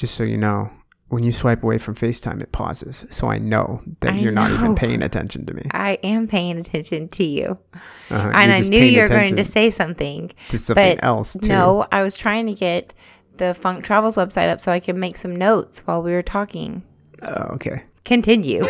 just so you know, when you swipe away from FaceTime, it pauses. So I know that I you're not even paying attention to me. I am paying attention to you. Uh-huh. and I knew you were going to say something. to something else too. No, I was trying to get the Funk Travels website up so I could make some notes while we were talking. Oh, okay. Continue.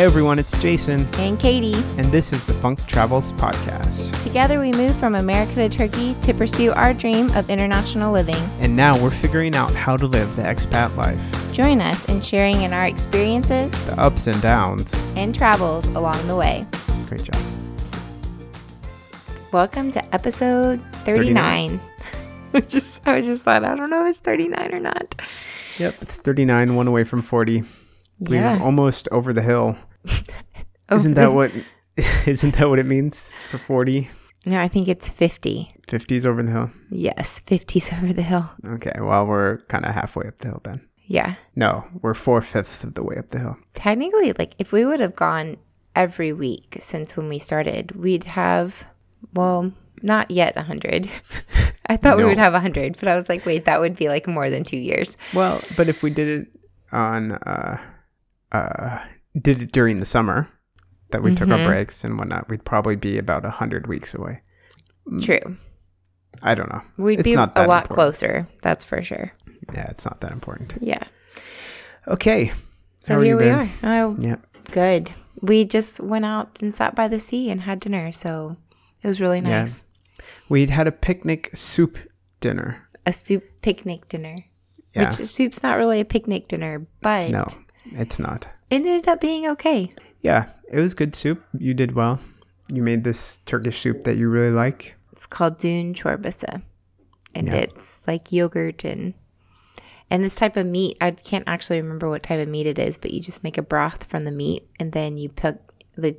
Hey everyone, it's Jason, And Katie. and this is the Funk Travels Podcast. Together we moved from America to Turkey to pursue our dream of international living. And now we're figuring out how to live the expat life, Join us in sharing in our experiences the ups and downs. and travels along the way. Great job. Welcome to episode 39. I just I just thought I don't know if it's 39 or not. Yep, it's 39, one away from 40. We're Yeah. almost over the hill. Isn't that what isn't that what it means for 40? No, I think it's 50. 50's over the hill. Yes, 50's over the hill. Okay, well we're kind of halfway up the hill then. Yeah. No, we're four fifths of the way up the hill. Technically, like if we would have gone every week since when we started, we'd have well, not yet 100. I thought we would have 100, but I was like, wait, that would be like more than 2 years. Well, but if we did it on uh uh did it during the summer that we took our Mhm. breaks and whatnot, we'd probably be about a hundred weeks away. True. I don't know. We'd It's be a lot important. closer. That's for sure. Yeah, it's not that important. Yeah. Okay. So How here we been? are. Oh, Yeah. good. We just went out and sat by the sea and had dinner, so it was really Yeah. nice. We'd had a picnic soup dinner. A soup picnic dinner. Yeah. Which soup's not really a picnic dinner, but No, it's not. It ended up being okay. Yeah, it was good soup. You did well. You made this Turkish soup that you really like. It's called düğün çorbası. And Yeah. it's like yogurt and and this type of meat, I can't actually remember what type of meat it is, but you just make a broth from the meat and then you put the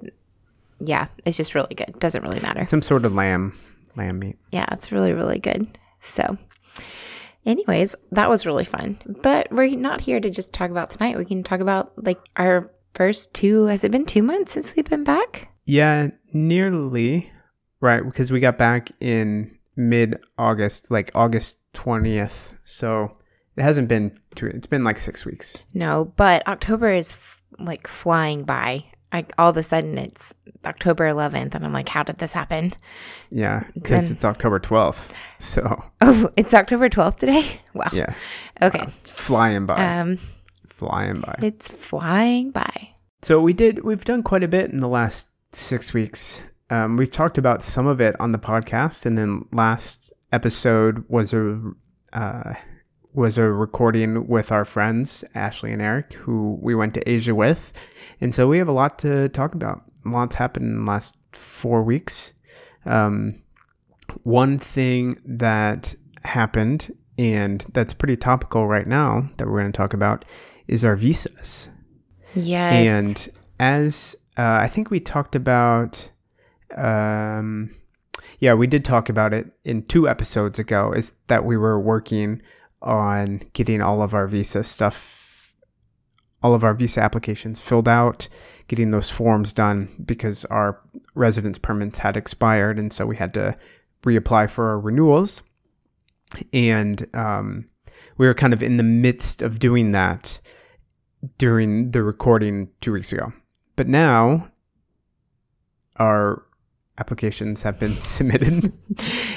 yeah, it's just really good. Doesn't really matter. Some sort of lamb, lamb meat. yeah, it's really, really good. So, anyways, that was really fun. But we're not here to just talk about tonight. We can talk about like our first two. Has it been two months since we've been back? Yeah, nearly. Right, because we got back in mid August, like August 20th. So it hasn't been, too, it's been like six weeks. No, but October is f- like flying by. Like all of a sudden it's October 11th, and I'm like, how did this happen? Yeah, because it's October 12th. So Oh, it's October 12th today? Wow. yeah, Okay. it's flying by. Um, flying by. it's flying by. So we did, we've done quite a bit in the last six weeks. Um, we've talked about some of it on the podcast, and then last episode was a uh, was a recording with our friends Ashley and Eric, who we went to Asia with, and so we have a lot to talk about. A lot's happened in the last four weeks. Um, one thing that happened, and that's pretty topical right now that we're going to talk about, is our visas. Yes. And as uh, I think we talked about, um, yeah, we did talk about it in two episodes ago, is that we were working on getting all of our visa stuff, all of our visa applications filled out, getting those forms done because our residence permits had expired. And so we had to reapply for our renewals. And um, we were kind of in the midst of doing that during the recording two weeks ago. But now our applications have been submitted,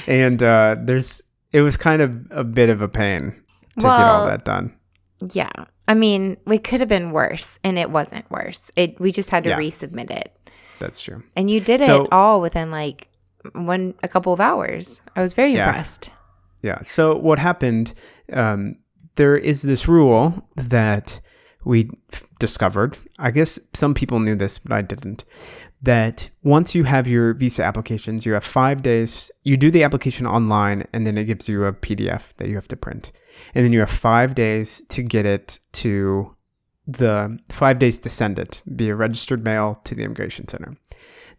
and uh, there's it was kind of a bit of a pain to get all that done. Yeah. I mean, it could have been worse and it wasn't worse. It we just had to Yeah. resubmit it. That's true. And you did So- it all within like one a couple of hours. I was very Yeah. impressed. Yeah. So what happened? Um, there is this rule that we discovered. I guess some people knew this, but I didn't. That once you have your visa applications, you have five days. You do the application online, and then it gives you a PDF that you have to print, and then you have five days to get it to the five days to send it via registered mail to the immigration center.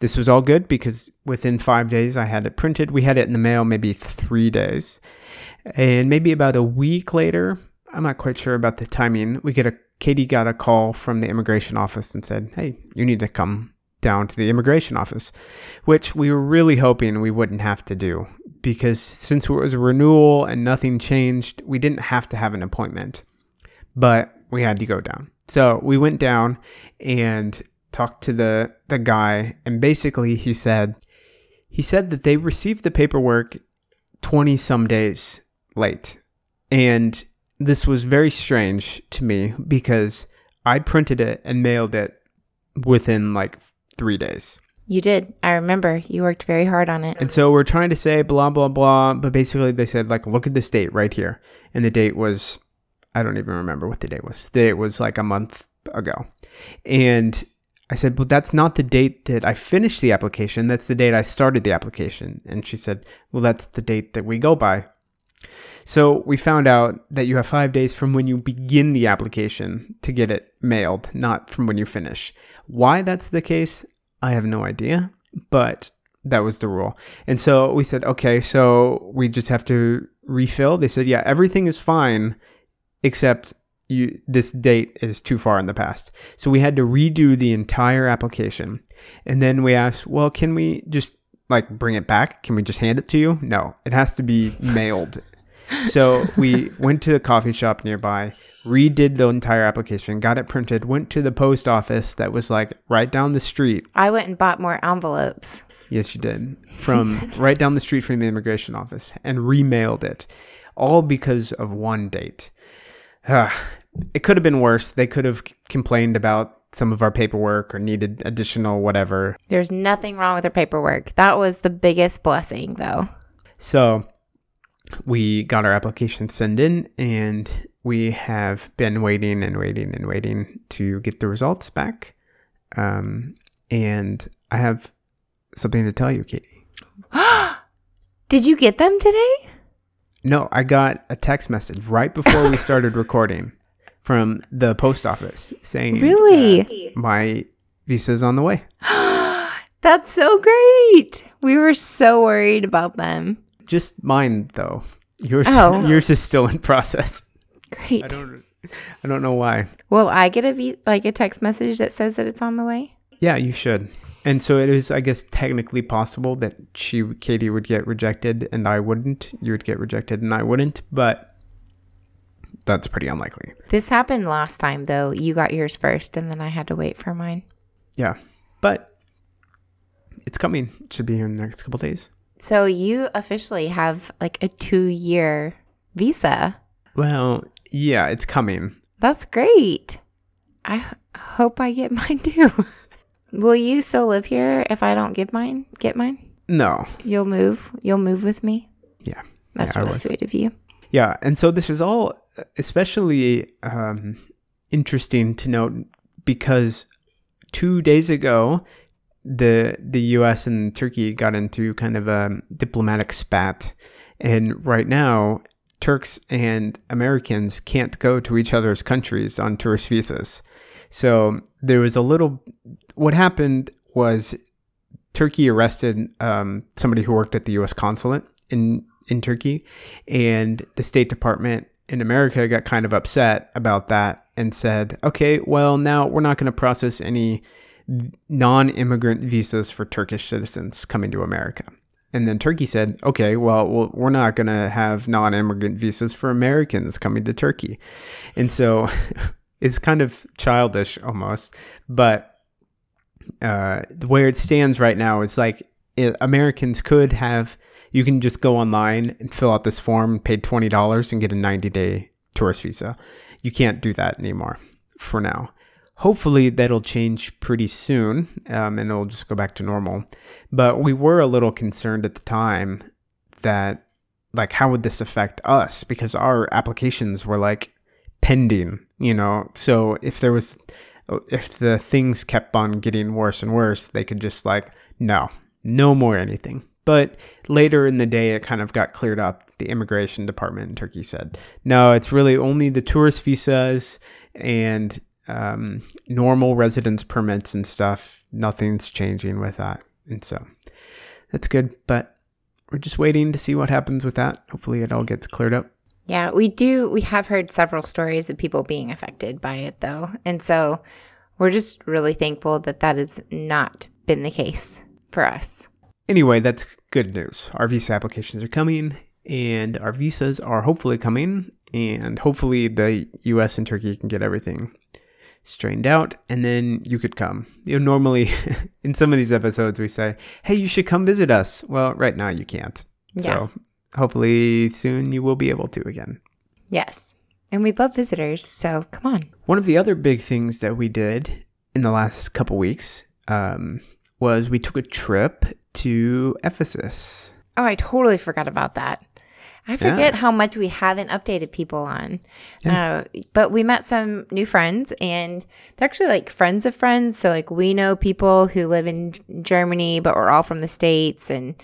this was all good because within five days I had it printed. We had it in the mail maybe three days. And maybe about a week later, I'm not quite sure about the timing, we get a Katie got a call from the immigration office and said, Hey, you need to come down to the immigration office, which we were really hoping we wouldn't have to do because since it was a renewal and nothing changed, we didn't have to have an appointment, but we had to go down. So we went down and talked to the the guy, and basically he said he said that they received the paperwork twenty some days late, and this was very strange to me because I printed it and mailed it within like three days. You did. I remember. You worked very hard on it. And so we're trying to say blah blah blah, but basically they said like look at this date right here. And the date was I don't even remember what the date was. The date was like a month ago. And I said, "Well, that's not the date that I finished the application. That's the date I started the application." And she said, "Well, that's the date that we go by." So we found out that you have five days from when you begin the application to get it mailed, not from when you finish. Why that's the case, I have no idea, but that was the rule. And so we said, okay, so we just have to refill. They said, yeah, everything is fine except you this date is too far in the past. So we had to redo the entire application. And then we asked, well, can we just like bring it back? Can we just hand it to you? No, it has to be mailed. So we went to a coffee shop nearby, redid the entire application, got it printed, went to the post office that was like right down the street. I went and bought more envelopes. Yes, you did. From right down the street from the immigration office and remailed it, all because of one date. it could have been worse. They could have complained about some of our paperwork or needed additional whatever. There's nothing wrong with our paperwork. That was the biggest blessing, though. So we got our application sent in and we have been waiting and waiting and waiting to get the results back. Um, and I have something to tell you, Katie. Did you get them today? No, I got a text message right before we started recording from the post office saying, Really? My visa's on the way. That's so great. We were so worried about them. Just mine though. Yours Oh. yours is still in process. Great. I don't I don't know why. Will I get a v- like a text message that says that it's on the way? Yeah, you should. And so it is, I guess, technically possible that she, Katie, would get rejected and I wouldn't. You would get rejected and I wouldn't, but that's pretty unlikely. This happened last time though. You got yours first and then I had to wait for mine. Yeah, but it's coming. It should be here in the next couple days. So you officially have like a 2-year visa. Well, yeah, it's coming. That's great. I h- hope I get mine too. Will you still live here if I don't get mine? Get mine? No, You'll move. You'll move with me. yeah, That's Yeah, really sweet of you. yeah. And so this is all especially um, interesting to note because two days ago, the the U.S. and Turkey got into kind of a diplomatic spat, and right now, Turks and Americans can't go to each other's countries on tourist visas. So there was a little. What happened was Turkey arrested um, somebody who worked at the U.S. consulate in in Turkey, and the State Department in America got kind of upset about that and said, "Okay, well now we're not going to process any non-immigrant visas for Turkish citizens coming to America." And then Turkey said, "Okay, well, we're not going to have non-immigrant visas for Americans coming to Turkey," and so it's kind of childish almost, but uh, where it stands right now is like it, Americans could have you can just go online and fill out this form, pay twenty dollars, and get a ninety day tourist visa. You can't do that anymore for now. Hopefully that'll change pretty soon, um, and it'll just go back to normal. But we were a little concerned at the time that like how would this affect us because our applications were like pending, you know. So if there was if the things kept on getting worse and worse, they could just like, no, no more anything. But later in the day, it kind of got cleared up. The immigration department in Turkey said, no, it's really only the tourist visas and um, normal residence permits and stuff. Nothing's changing with that. And so that's good. But we're just waiting to see what happens with that. Hopefully, it all gets cleared up. Yeah, we do. We have heard several stories of people being affected by it, though. And so we're just really thankful that that has not been the case for us. Anyway, that's good news. Our visa applications are coming, and our visas are hopefully coming, and hopefully the US and Turkey can get everything strained out, and then you could come. You know, normally in some of these episodes, we say, hey, you should come visit us. Well, right now you can't. Yeah. So hopefully soon you will be able to again. Yes. And we love visitors, so come on. One of the other big things that we did in the last couple weeks um, was we took a trip to Ephesus. Oh, I totally forgot about that. I forget how much we haven't updated people on. Uh, but we met some new friends, and they're actually like friends of friends. So, like, we know people who live in Germany, but we're all from the States. And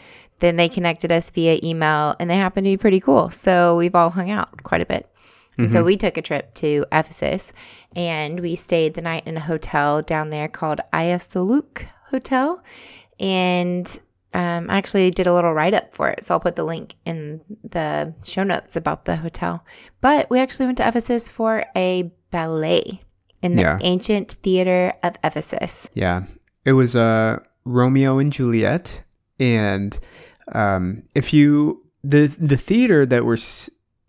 then they connected us via email, and they happen to be pretty cool. So, we've all hung out quite a bit. And so we took a trip to Ephesus and we stayed the night in a hotel down there called Ayasoluk Hotel. And um, I actually did a little write up for it. So I'll put the link in the show notes about the hotel. But we actually went to Ephesus for a ballet in the Yeah. ancient theater of Ephesus. Yeah, it was uh, Romeo and Juliet, and um, if you the the theater that we're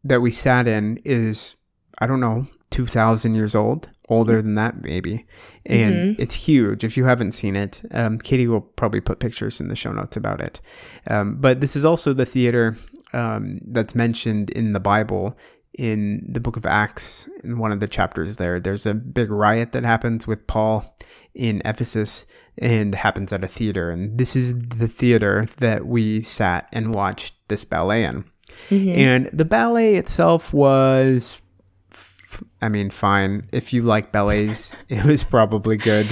that we sat in is I don't know two thousand years old, older than that maybe, and it's huge. If you haven't seen it, um, Katie will probably put pictures in the show notes about it. Um, but this is also the theater um, that's mentioned in the Bible in the book of Acts, in one of the chapters there, there's a big riot that happens with Paul in Ephesus and happens at a theater. And this is the theater that we sat and watched this ballet in. And the ballet itself was, I mean, fine. If you like ballets, it was probably good.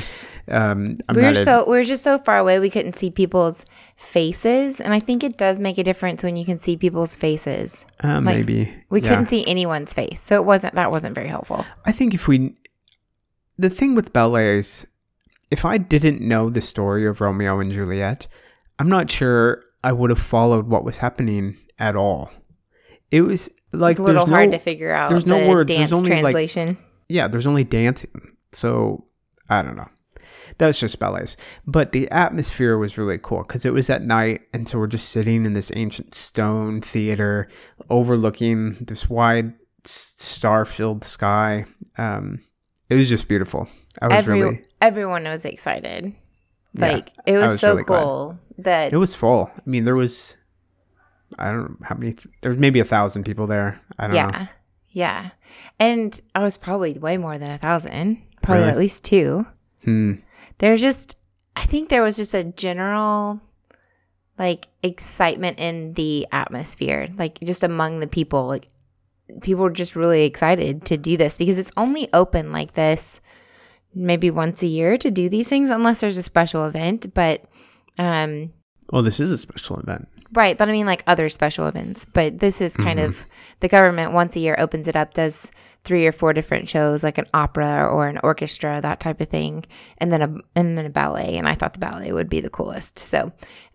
Um, we were not a- so we were just so far away we couldn't see people's faces, and I think it does make a difference when you can see people's faces. uh, like, maybe We yeah. couldn't see anyone's face, so it wasn't that wasn't very helpful. I think if we, the thing with ballets, if I didn't know the story of Romeo and Juliet, I'm not sure I would have followed what was happening at all. It was like It's a little hard no, to figure out. there's no the words. There's Dance only, like, translation. yeah, there's only dancing. So I don't know. That was just ballets. But the atmosphere was really cool because it was at night. And so we're just sitting in this ancient stone theater overlooking this wide star filled sky. Um, it was just beautiful. I was Every, really, everyone was excited. Yeah, Like it was, was so really glad. cool that it was full. I mean, there was, I don't know how many, there was maybe a thousand people there. I don't yeah, know. yeah, and I was probably way more than a thousand, probably Really? at least two. Hmm. There's just, I think there was just a general like excitement in the atmosphere, like just among the people. Like people were just really excited to do this because it's only open like this maybe once a year to do these things unless there's a special event. But um Well, this is a special event. Right, but I mean like other special events. But this is kind Mm-hmm. of the government once a year opens it up, does three or four different shows, like an opera or an orchestra, that type of thing, and then a and then a ballet. And I thought the ballet would be the coolest. So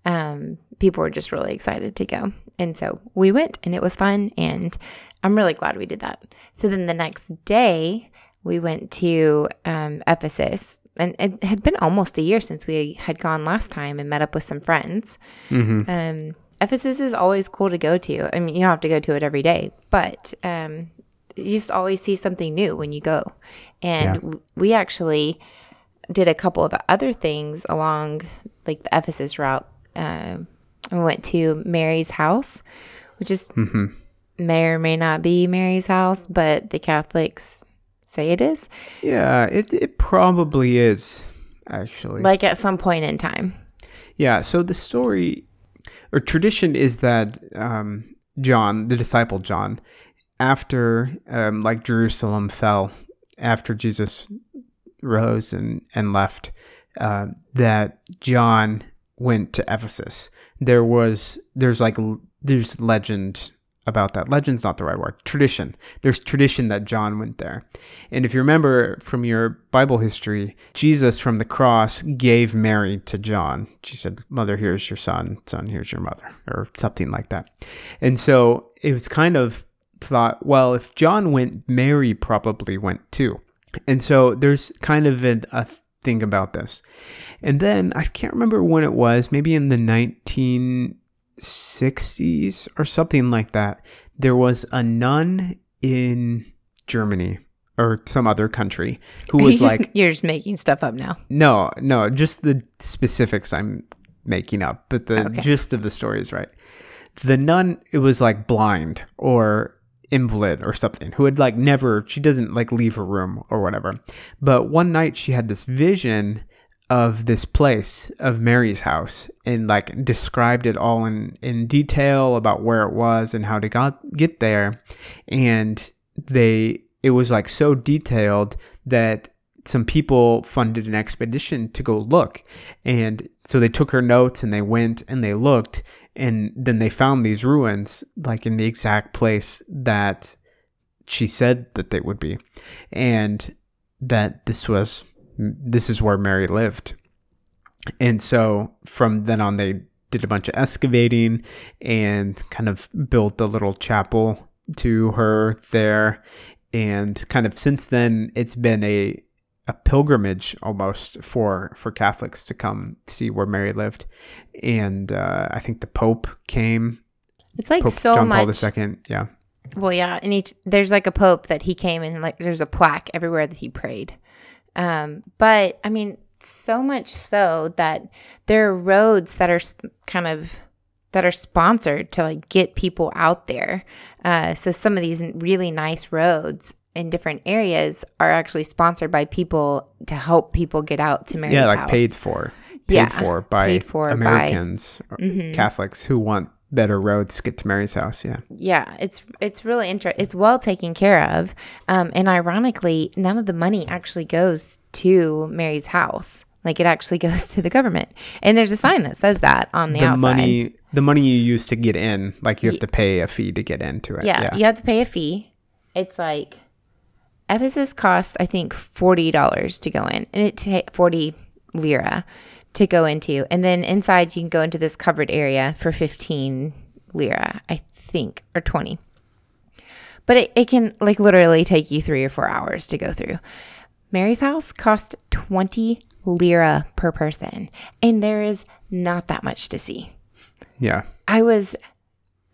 um, people were just really excited to go, and so we went, and it was fun. And I'm really glad we did that. So then the next day we went to um, Ephesus. And it had been almost a year since we had gone last time and met up with some friends. Um, Ephesus is always cool to go to. I mean, you don't have to go to it every day, but um, you just always see something new when you go. And Yeah. we actually did a couple of other things along like the Ephesus route. Um, we went to Mary's house, which is may or may not be Mary's house, but the Catholics say it is. Yeah, it, it probably is, actually. Like at some point in time. Yeah, so the story or tradition is that um, John, the disciple John, after um, like Jerusalem fell, after Jesus rose and, and left, uh, that John went to Ephesus. There was there's like there's legend about that. Legend's not the right word. Tradition. There's tradition that John went there. And if you remember from your Bible history, Jesus from the cross gave Mary to John. She said, Mother, here's your son. Son, here's your mother, or something like that. And so it was kind of thought, well, if John went, Mary probably went too. And so there's kind of a, a thing about this. And then I can't remember when it was, maybe in the 1960s or something like that. There was a nun in Germany or some other country who was just, like, you're just making stuff up now. no, no, just the specifics I'm making up, but the Okay. gist of the story is right. The nun, it was like blind or invalid or something who had like never, she doesn't like leave her room or whatever. But one night she had this vision of this place of Mary's house and like described it all in in detail about where it was and how to got get there. And they it was like so detailed that some people funded an expedition to go look. And so they took her notes and they went and they looked and then they found these ruins like in the exact place that she said that they would be. And that this was this is where Mary lived. And so from then on they did a bunch of excavating and kind of built a little chapel to her there and kind of since then it's been a a pilgrimage almost for for Catholics to come see where Mary lived, and uh, I think the Pope came. It's like Pope so John much. Paul II. Yeah, Well, yeah, and each there's like a pope that he came and like there's a plaque everywhere that he prayed. Um, but I mean, so much so that there are roads that are kind of that are sponsored to like get people out there. Uh, so some of these really nice roads in different areas are actually sponsored by people to help people get out to Mary's yeah, like house. paid for, paid Yeah, for by paid for by- Americans, or Mhm. Catholics who want better roads to get to Mary's house. Yeah, Yeah, it's it's really interesting. It's well taken care of, um, and ironically, none of the money actually goes to Mary's house. Like it actually goes to the government, and there's a sign that says that on the, the outside. money, the money you use to get in, like you have to pay a fee to get into it. yeah, yeah. you have to pay a fee. It's like Ephesus costs, I think, forty dollars to go in, and it ta- forty lira to go into, and then inside you can go into this covered area for fifteen lira, I think, or twenty. But it, it can like literally take you three or four hours to go through. Mary's house cost twenty lira per person, and there is not that much to see. yeah, I was,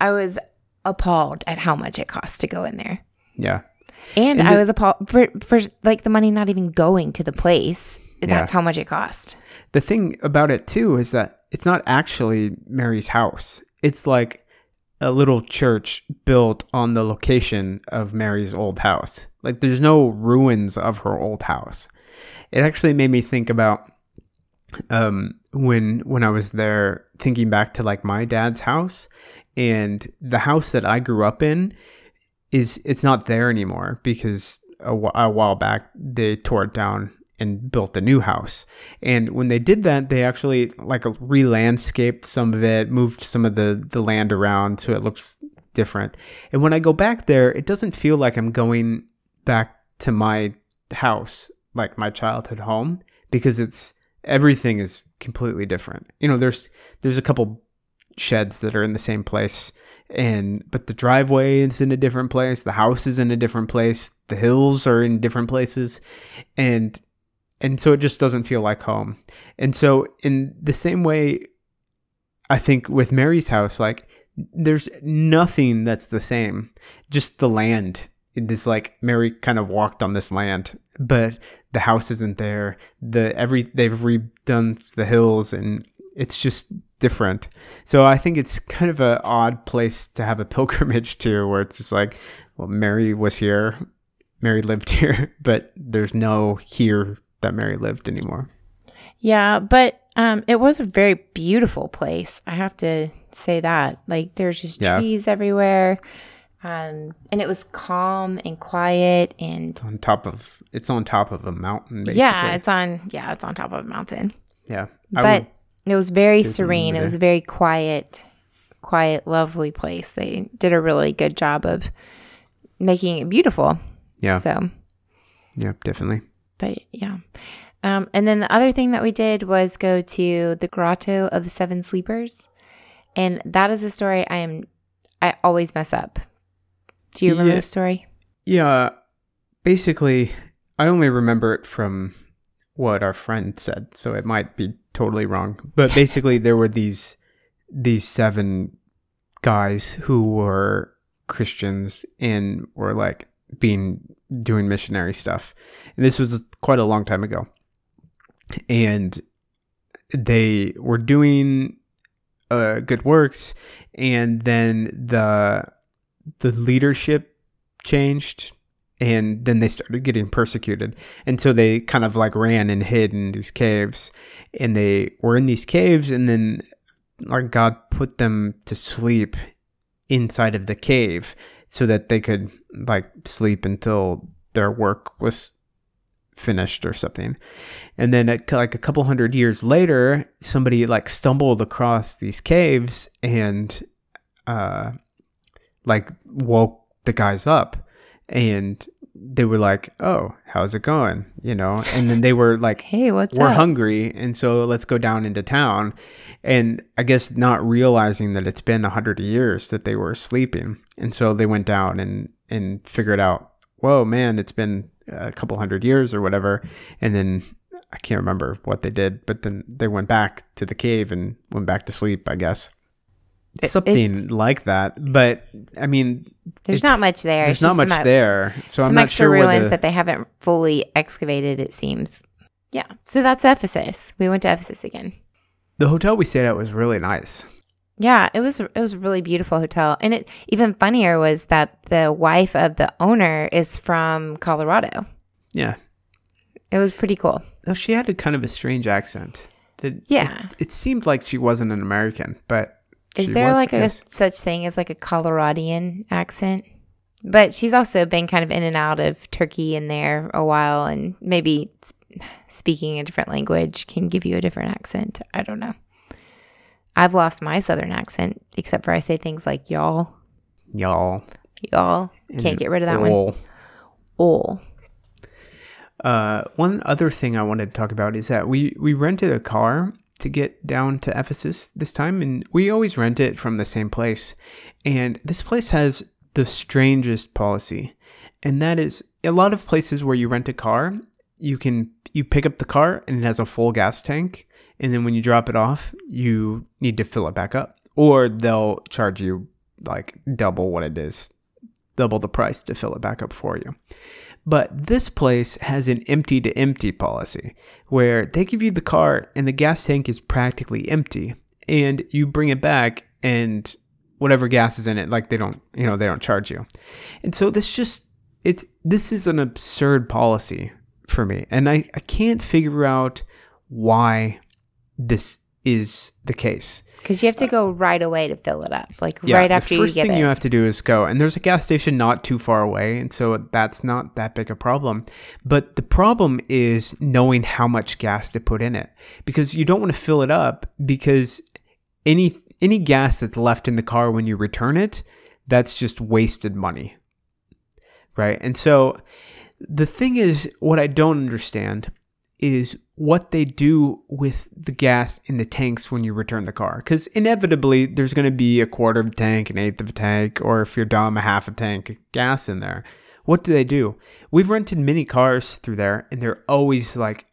I was appalled at how much it costs to go in there. yeah. And, And I the- was appalled for, for like the money not even going to the place. That's how much it cost. The thing about it too is that it's not actually Mary's house. It's like a little church built on the location of Mary's old house. Like there's no ruins of her old house. It actually made me think about um when when I was there thinking back to like my dad's house and the house that I grew up in is it's not there anymore because a, a while back they tore it down and built a new house. And when they did that, they actually like re-landscaped some of it, moved some of the the land around so it looks different. And when I go back there, it doesn't feel like I'm going back to my house, like my childhood home, because it's everything is completely different. You know, there's there's a couple sheds that are in the same place and but the driveway is in a different place the house is in a different place the hills are in different places and and so it just doesn't feel like home. And so in the same way i think with mary's house like there's nothing that's the same. Just the land. It is like mary kind of walked on this land but the house isn't there. The every they've redone the hills and it's just different. So i think it's kind of an odd place to have a pilgrimage to where it's just like well mary was here. Mary lived here but there's no here that mary lived anymore Yeah, but um, it was a very beautiful place. I have to say that. Like, there's just Yeah. trees everywhere, um, and it was calm and quiet, and it's on top of it's on top of a mountain basically yeah, it's on yeah, it's on top of a mountain. yeah I but it was very serene. It was very quiet, quiet, lovely place. They did a really good job of making it beautiful. Yeah. So, Yeah, definitely. But yeah. Um, and then the other thing that we did was go to the Grotto of the Seven Sleepers. And that is a story I am, I always mess up. Do you remember Yeah. the story? Yeah, basically, I only remember it from what our friend said, so it might be totally wrong. But basically, there were these these seven guys who were Christians and were like being doing missionary stuff. And this was quite a long time ago. And they were doing uh, good works, and then the the leadership changed and then they started getting persecuted and so they kind of like ran and hid in these caves and they were in these caves and then like god put them to sleep inside of the cave so that they could like sleep until their work was finished or something. And then like a couple hundred years later somebody like stumbled across these caves and uh like woke the guys up. And they were like oh how's it going? You know? And then they were like Hey, what's we're up? hungry and so let's go down into town. And i guess not realizing that it's been a hundred years that they were sleeping. And so they went down and and figured out whoa man it's been a couple hundred years or whatever. And then i can't remember what they did but then they went back to the cave and went back to sleep i guess It- something like that but i mean There's not much there. there's It's not much some, there so i'm not extra sure where ruins the, that they haven't fully excavated, it seems. Yeah. So that's Ephesus. We went to Ephesus again. the hotel we stayed at was really nice Yeah, it was it was a really beautiful hotel. And it even funnier was that the wife of the owner is from Colorado. yeah It was pretty cool. Oh, she had a kind of a strange accent. It, Yeah. It, it seemed like she wasn't an American, but Is she there like a guess. such thing as like a Coloradian accent? But she's also been kind of in and out of Turkey in there a while, and maybe speaking a different language can give you a different accent. I don't know. I've lost my southern accent, except for I say things like y'all, y'all? y'all. Can't and get rid of that one. Ol. Uh, one other thing I wanted to talk about is that we we rented a car to get down to Ephesus this time, and we always rent it from the same place. And this place has the strangest policy, and that is a lot of places where you rent a car, you can you pick up the car and it has a full gas tank, and then when you drop it off, you need to fill it back up, or they'll charge you like double what it is, double the price to fill it back up for you. But this place has an empty to empty policy where they give you the car and the gas tank is practically empty and you bring it back and whatever gas is in it like they don't you know they don't charge you. And so this just it's this is an absurd policy for me and I, I can't figure out why this is the case. Because you have to uh, go right away to fill it up, like Yeah, right after the first you get thing it. you have to do is go, and there's a gas station not too far away, and so that's not that big a problem. But the problem is knowing how much gas to put in it, because you don't want to fill it up because any any gas that's left in the car when you return it, that's just wasted money, right? And so the thing is, what I don't understand is what they do with the gas in the tanks when you return the car. Because inevitably, there's going to be a quarter of a tank, an eighth of a tank, or if you're dumb, a half a tank of gas in there. What do they do? We've rented many cars through there, and they're always like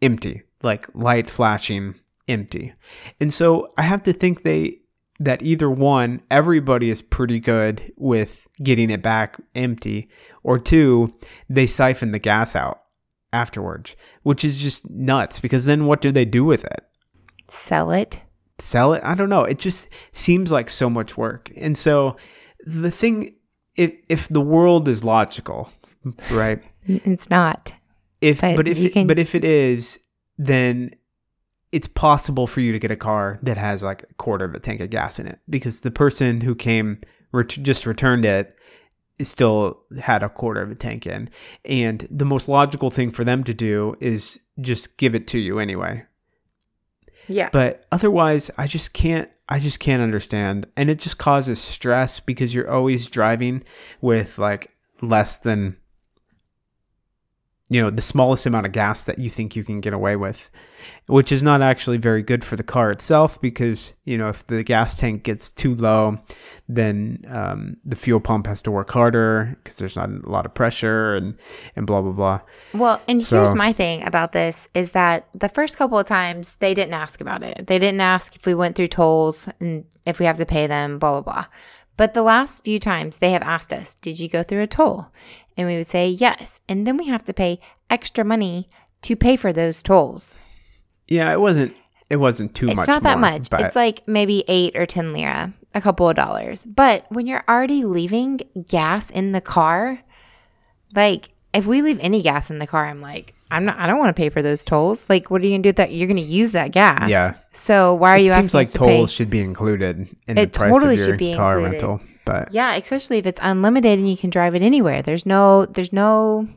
empty, like light flashing empty. And so I have to think they that either one, everybody is pretty good with getting it back empty, or two, they siphon the gas out afterwards, which is just nuts because then what do they do with it? Sell it. Sell it? I don't know. It just seems like so much work. And so the thing if if the world is logical, right? It's not. If But but, if it- can- but if it is, then it's possible for you to get a car that has like a quarter of a tank of gas in it because the person who came ret- just returned it still had a quarter of a tank in and the most logical thing for them to do is just give it to you anyway Yeah. but otherwise i just can't I just can't understand. And it just causes stress because you're always driving with like less than you know the smallest amount of gas that you think you can get away with which is not actually very good for the car itself because you know if the gas tank gets too low then um, the fuel pump has to work harder because there's not a lot of pressure and and blah blah blah Well, and So- here's my thing about this is that the first couple of times they didn't ask about it. They didn't ask if we went through tolls and if we have to pay them, blah, blah, blah. But the last few times they have asked us, Did you go through a toll? And we would say yes. And then we have to pay extra money to pay for those tolls. yeah it wasn't it wasn't too It's much It's not that more, much. but It's like maybe eight or 10 lira, a couple of dollars. But when you're already leaving gas in the car, like if we leave any gas in the car, I'm like, I'm not, I don't want to pay for those tolls. Like, what are you going to do with that? You're going to use that gas. Yeah. So why are it you seems like to tolls pay? should be included in the It price totally of your should be car included. rental but Yeah, especially if it's unlimited and you can drive it anywhere. There's no, there's no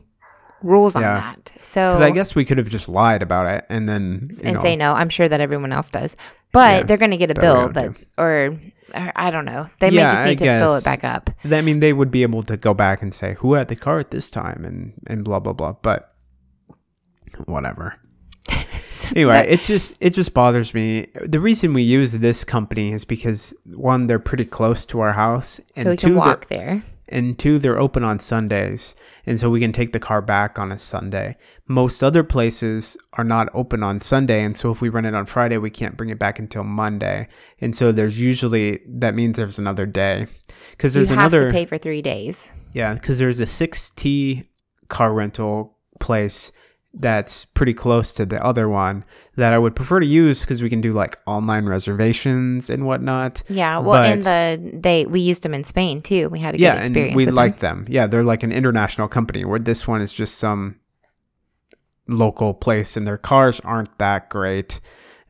rules on that. So because i guess we could have just lied about it and then you and know, say no. I'm sure that everyone else does, but Yeah, they're going to get a bill that, or, or I don't know. They may Yeah, just I need to fill it back up. I mean, they would be able to go back and say who had the car at this time and and blah blah blah. But whatever. anyway, it's just it just bothers me. The reason we use this company is because one, they're pretty close to our house, and so we two, can they're- walk there. and two, they're open on Sundays, and so we can take the car back on a Sunday. Most other places are not open on Sunday, and so if we run it on Friday, we can't bring it back until Monday. And so there's usually that means there's another day because there's you have another to pay for three days. yeah, because there's a Sixt car rental place that's pretty close to the other one that I would prefer to use because we can do like online reservations and whatnot. Yeah, well, But- the they we used them in Spain too. We had a yeah, good experience. and we like them. Yeah, they're like an international company where this one is just some local place and their cars aren't that great.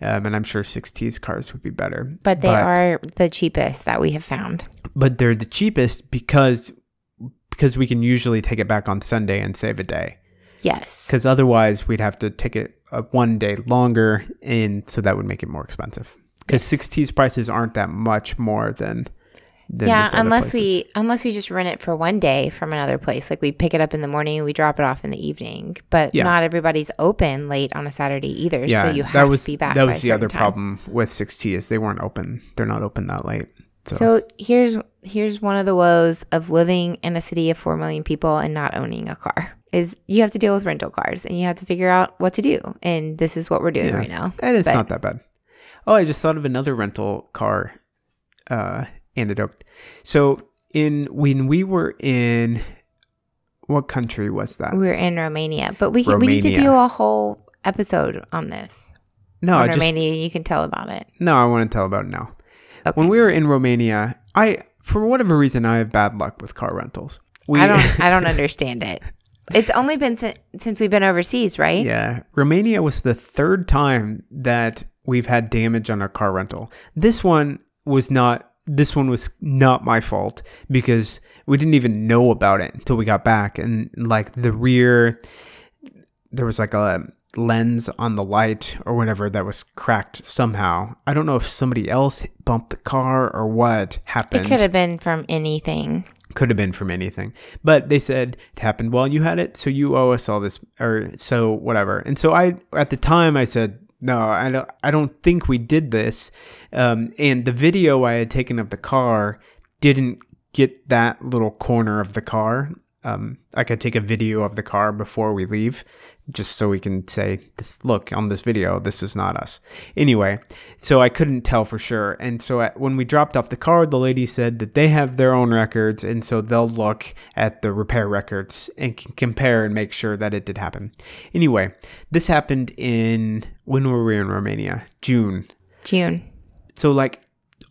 Um, and I'm sure Sixt's cars would be better. but they are the cheapest that we have found. but they're the cheapest because because we can usually take it back on Sunday and save a day. Yes, because otherwise we'd have to take it one day longer, and so that would make it more expensive. Because Yes. Sixt's prices aren't that much more than, than yeah. Unless places. we unless we just rent it for one day from another place, like we pick it up in the morning, we drop it off in the evening. But Yeah. not everybody's open late on a Saturday either. yeah, so you have that was to be back. that by was the other time. problem with Sixt is they weren't open. They're not open that late. So, So here's here's one of the woes of living in a city of four million people and not owning a car is you have to deal with rental cars and you have to figure out what to do. And this is what we're doing Yeah. right now. and it's But- not that bad. Oh, I just thought of another rental car uh, antidote. So in when we were in what country was that? We're in Romania, but we can, we need to do a whole episode on this. No, I on just Romania, you can tell about it. no, I want to tell about it now. Okay. When we were in Romania, I for whatever reason I have bad luck with car rentals. We I don't I don't understand it. It's only been si- since we've been overseas, right? yeah, Romania was the third time that we've had damage on our car rental. This one was not this one was not my fault because we didn't even know about it until we got back and like the rear there was like a lens on the light or whatever that was cracked somehow. I don't know if somebody else bumped the car or what happened. It could have been from anything. could have been from anything but they said it happened while you had it so you owe us all this or so whatever and so i at the time i said no i don't i don't think we did this um, and the video i had taken of the car didn't get that little corner of the car um, i could take a video of the car before we leave just so we can say look on this video this is not us. Anyway so i couldn't tell for sure. And so at, when we dropped off the car the lady said that they have their own records and so they'll look at the repair records and can compare and make sure that it did happen. Anyway this happened in when were we in romania? June. June. so like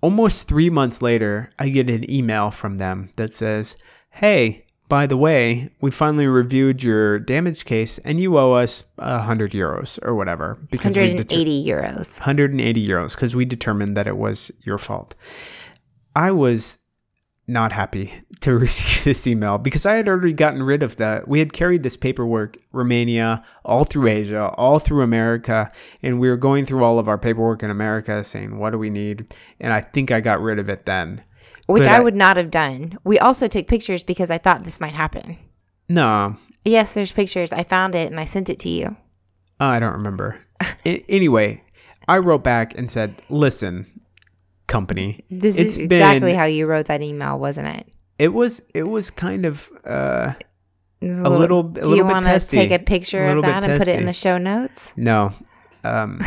almost three months later i get an email from them that says hey by the way we finally reviewed your damage case and you owe us a 100 euros or whatever because we deter- 180 euros. 180 euros because we determined that it was your fault i was not happy to receive this email because I had already gotten rid of that. We had carried this paperwork, Romania, all through Asia, all through America, and we were going through all of our paperwork in America saying, what do we need? And I think I got rid of it then. Which I I- would not have done. We also took pictures because I thought this might happen. No, Yes, there's pictures. I found it and I sent it to you. I don't remember. I- anyway, I wrote back and said, listen, company. This it's is exactly been- how you wrote that email, wasn't it? It was it was kind of uh A little- a do little you want to take a picture A of that and put it in the show notes? No. Um,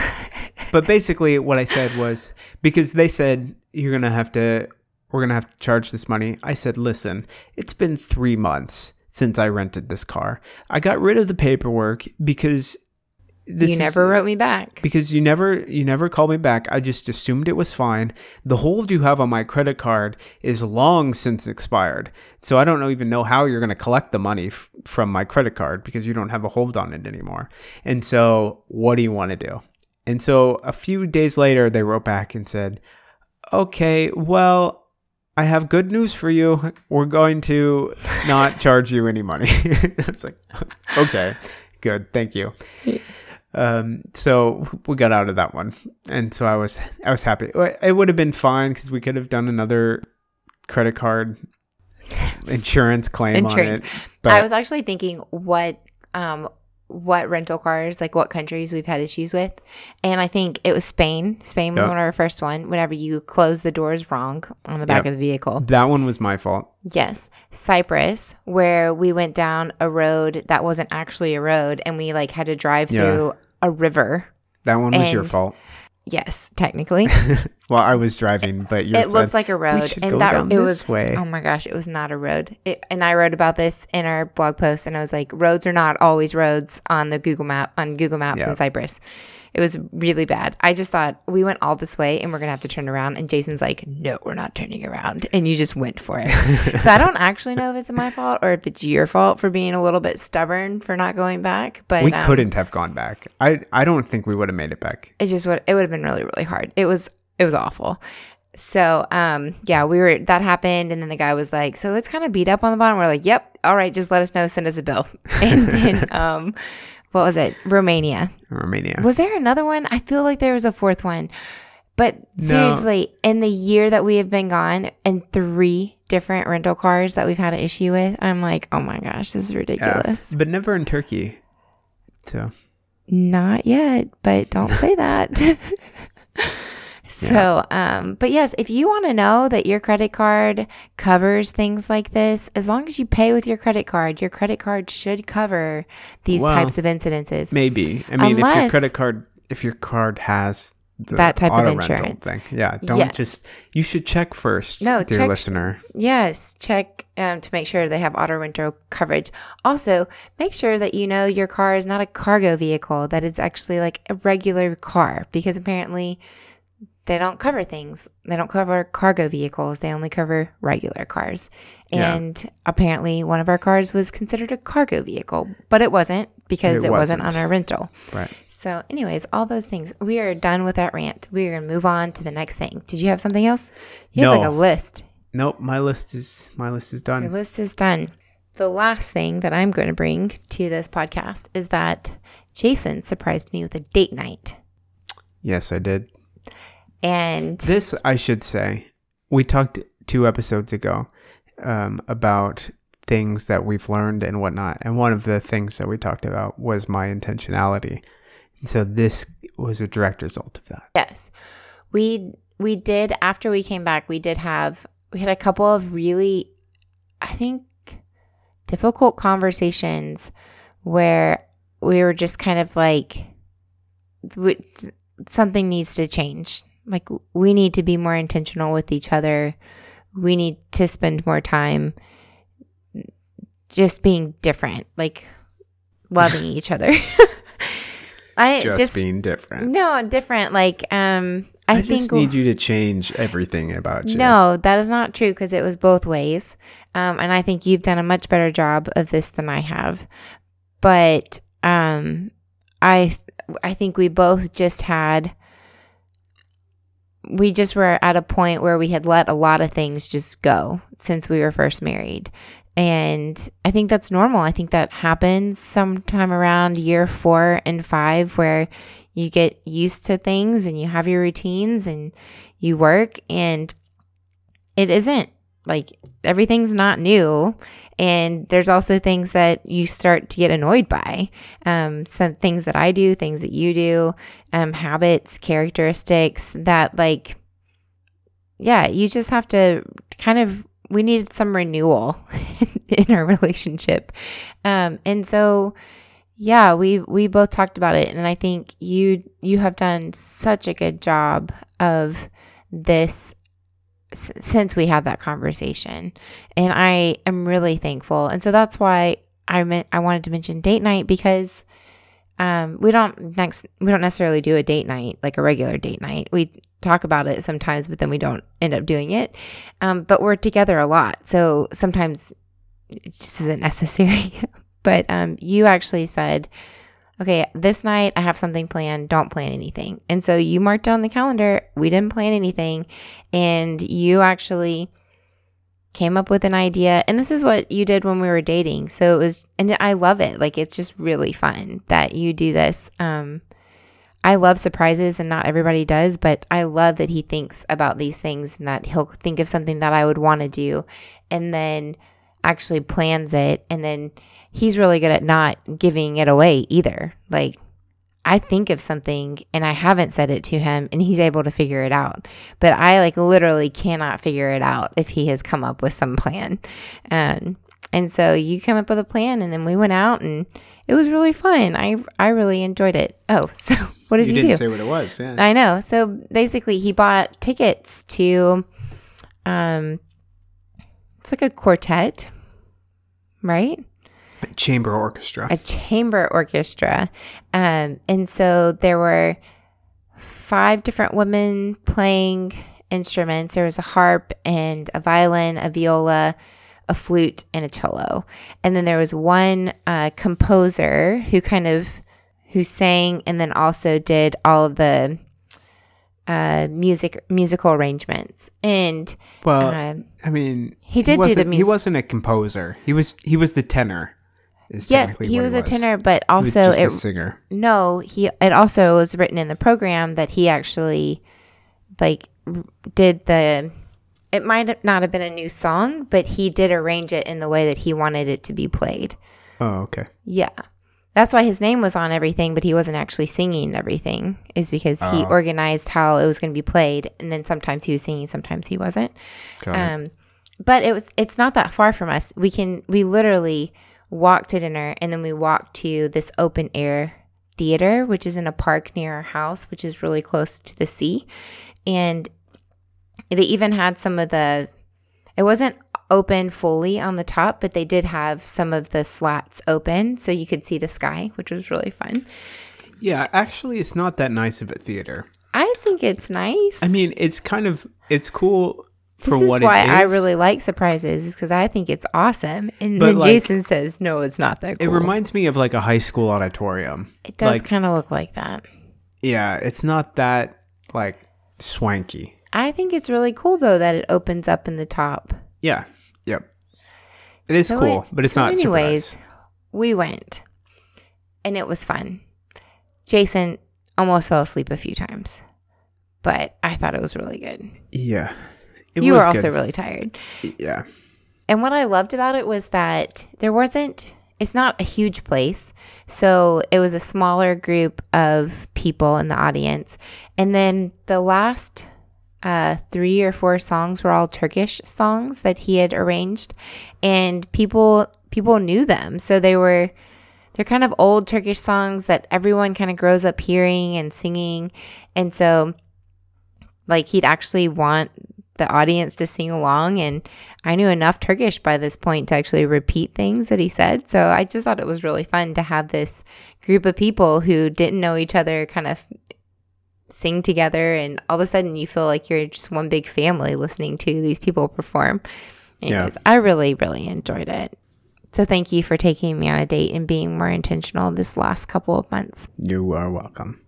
but basically, what I said was because they said you're gonna have to, we're gonna have to charge this money. I said, listen, it's been three months since I rented this car. I got rid of the paperwork because this you is- never wrote me back. because you never you never called me back. I just assumed it was fine. The hold you have on my credit card is long since expired. So I don't even know how you're going to collect the money f- from my credit card because you don't have a hold on it anymore. And so what do you want to do? And so a few days later they wrote back and said, "Okay, well, I have good news for you. We're going to not charge you any money." I was like, "Okay, good. Thank you." Um, so we got out of that one, and so I was I was happy. It would have been fine because we could have done another credit card insurance claim Insurance. on it. But I was actually thinking what um what rental cars, like what countries we've had issues with. And I think it was Spain. Spain was Yep. one of our first one. Whenever you close the doors wrong on the back Yep. of the vehicle. that one was my fault. Yes. Cyprus, where we went down a road that wasn't actually a road and we like had to drive Yeah. through a river. That one was your fault. Yes, technically. Well, I was driving, but you it looks like a road and that down it this was way. oh my gosh it was not a road it, and i wrote about this in our blog post and i was like roads are not always roads on the google map on google maps Yeah. in cyprus it was really bad. I just thought we went all this way and we're gonna have to turn around. And jason's like no we're not turning around. And you just went for it. So i don't actually know if it's my fault or if it's your fault for being a little bit stubborn for not going back but we um, couldn't have gone back. I I don't think we would have made it back. it just would it would have been really really hard. It was it was awful. So um yeah we were that happened. And then the guy was like so it's kind of beat up on the bottom. We're like yep. All right. Just let us know. Send us a bill. And then um what was it romania Romania. was there another one i feel like there was a fourth one but No. seriously in the year that we have been gone and three different rental cars that we've had an issue with i'm like oh my gosh this is ridiculous but never in Turkey. So Not yet, but don't say that. so, um, but yes, if you want to know that your credit card covers things like this, as long as you pay with your credit card, your credit card should cover these Well, types of incidences. maybe. I mean, if your credit card, if your card has the That type of insurance. thing, yeah, don't Yes. just. You should check first, No, dear check- listener. Yes, check um, to make sure they have auto rental coverage. Also, make sure that you know your car is not a cargo vehicle, that it's actually like a regular car, because apparently they don't cover things. They don't cover cargo vehicles, they only cover regular cars. Yeah. And apparently, one of our cars was considered a cargo vehicle, but it wasn't because It it, wasn't. wasn't. on our rental. Right. So, anyways, all those things. We are done with that rant. We are going to move on to the next thing. Did you have something else? You have like a list. Nope. My list is my list is Your done. list is done. The last thing that I'm going to bring to this podcast is that Jason surprised me with a date night. Yes, I did. And This I should say. We talked two episodes ago um, about things that we've learned and whatnot, and one of the things that we talked about was my intentionality. So this was a direct result of that. yes, we we did after we came back, we did have we had a couple of really I think difficult conversations where we were just kind of like something needs to change. Like we need to be more intentional with each other. We need to spend more time just being different, like loving each other. I Just, just, being different. no different. Like um, I, I, think just need you to change everything about you. no, that is not true because it was both ways. Um, and I think you've done a much better job of this than I have. But um, I th- I think we both just had we just were at a point where we had let a lot of things just go since we were first married. And I think that's normal. I think that happens sometime around year four and five where you get used to things and you have your routines and you work and it isn't like everything's not new. And there's also things that you start to get annoyed by. Um, some things that i do things that you do um, habits characteristics that like yeah you just have to kind of we needed some renewal in our relationship. Um, and so yeah we we both talked about it. And i think you you have done such a good job of this since we had that conversation. And I am really thankful. And so that's why I meant I wanted to mention date night because um, we don't next we don't necessarily do a date night like a regular date night. We talk about it sometimes, but then we don't end up doing it. Um, but we're together a lot, so sometimes it just isn't necessary. but um, you actually said okay, this night I have something planned, don't plan anything. And so you marked it on the calendar, we didn't plan anything, and you actually came up with an idea. And this is what you did when we were dating. So it was, and I love it. Like it's just really fun that you do this. Um, I love surprises and not everybody does, but I love that he thinks about these things and that he'll think of something that I would want to do and then actually plans it and then he's really good at not giving it away either. Like, I think of something and I haven't said it to him and he's able to figure it out. But I like literally cannot figure it out if he has come up with some plan. Um, and so you come up with a plan and then we went out and it was really fun. I I really enjoyed it. Oh, so what did you, you didn't do? say what it was. Yeah. I know. So basically he bought tickets to um it's like a quartet, right? Chamber orchestra. A chamber orchestra. Um, and so there were five different women playing instruments. There was a harp and a violin, a viola, a flute, and a cello. And then there was one uh, composer who kind of who sang and then also did all of the uh, music musical arrangements. And well, uh, I mean, he did he do the music. He wasn't a composer. He was he was the tenor yes, he was, was, a tenor, but also it, a singer. No, he it also was written in the program that he actually like did the. It might not have been a new song, but he did arrange it in the way that he wanted it to be played. Oh, okay. Yeah. That's why his name was on everything, but he wasn't actually singing everything, is because he oh. organized how it was going to be played. And then sometimes he was singing, sometimes he wasn't. Um. But it was, it's not that far from us. We can, we literally walked to dinner, and then we walked to this open air theater, which is in a park near our house, which is really close to the sea. And they even had some of the, it wasn't open fully on the top, but they did have some of the slats open so you could see the sky, which was really fun. Yeah, actually, it's not that nice of a theater. I think it's nice. I mean, it's kind of it's cool this is why I really like surprises because I think it's awesome. And but then like, Jason says, "No, it's not that." Cool. It reminds me of like a high school auditorium. It does like, kind of look like that. Yeah, it's not that like swanky. I think it's really cool though that it opens up in the top. Yeah. Yep. It is so cool, it, but it's so not. Anyways, surprise. we went, and it was fun. Jason almost fell asleep a few times, but I thought it was really good. Yeah. It you were good. also really tired. Yeah. And what I loved about it was that there wasn't it's not a huge place. So it was a smaller group of people in the audience. And then the last uh, three or four songs were all Turkish songs that he had arranged. And people people knew them. So they were they're kind of old Turkish songs that everyone kind of grows up hearing and singing. And so like he'd actually want the audience to sing along. And I knew enough Turkish by this point to actually repeat things that he said. So I just thought it was really fun to have this group of people who didn't know each other kind of sing together. And all of a sudden you feel like you're just one big family listening to these people perform. Anyways, yeah. I really, really enjoyed it. So thank you for taking me on a date and being more intentional this last couple of months. You are welcome.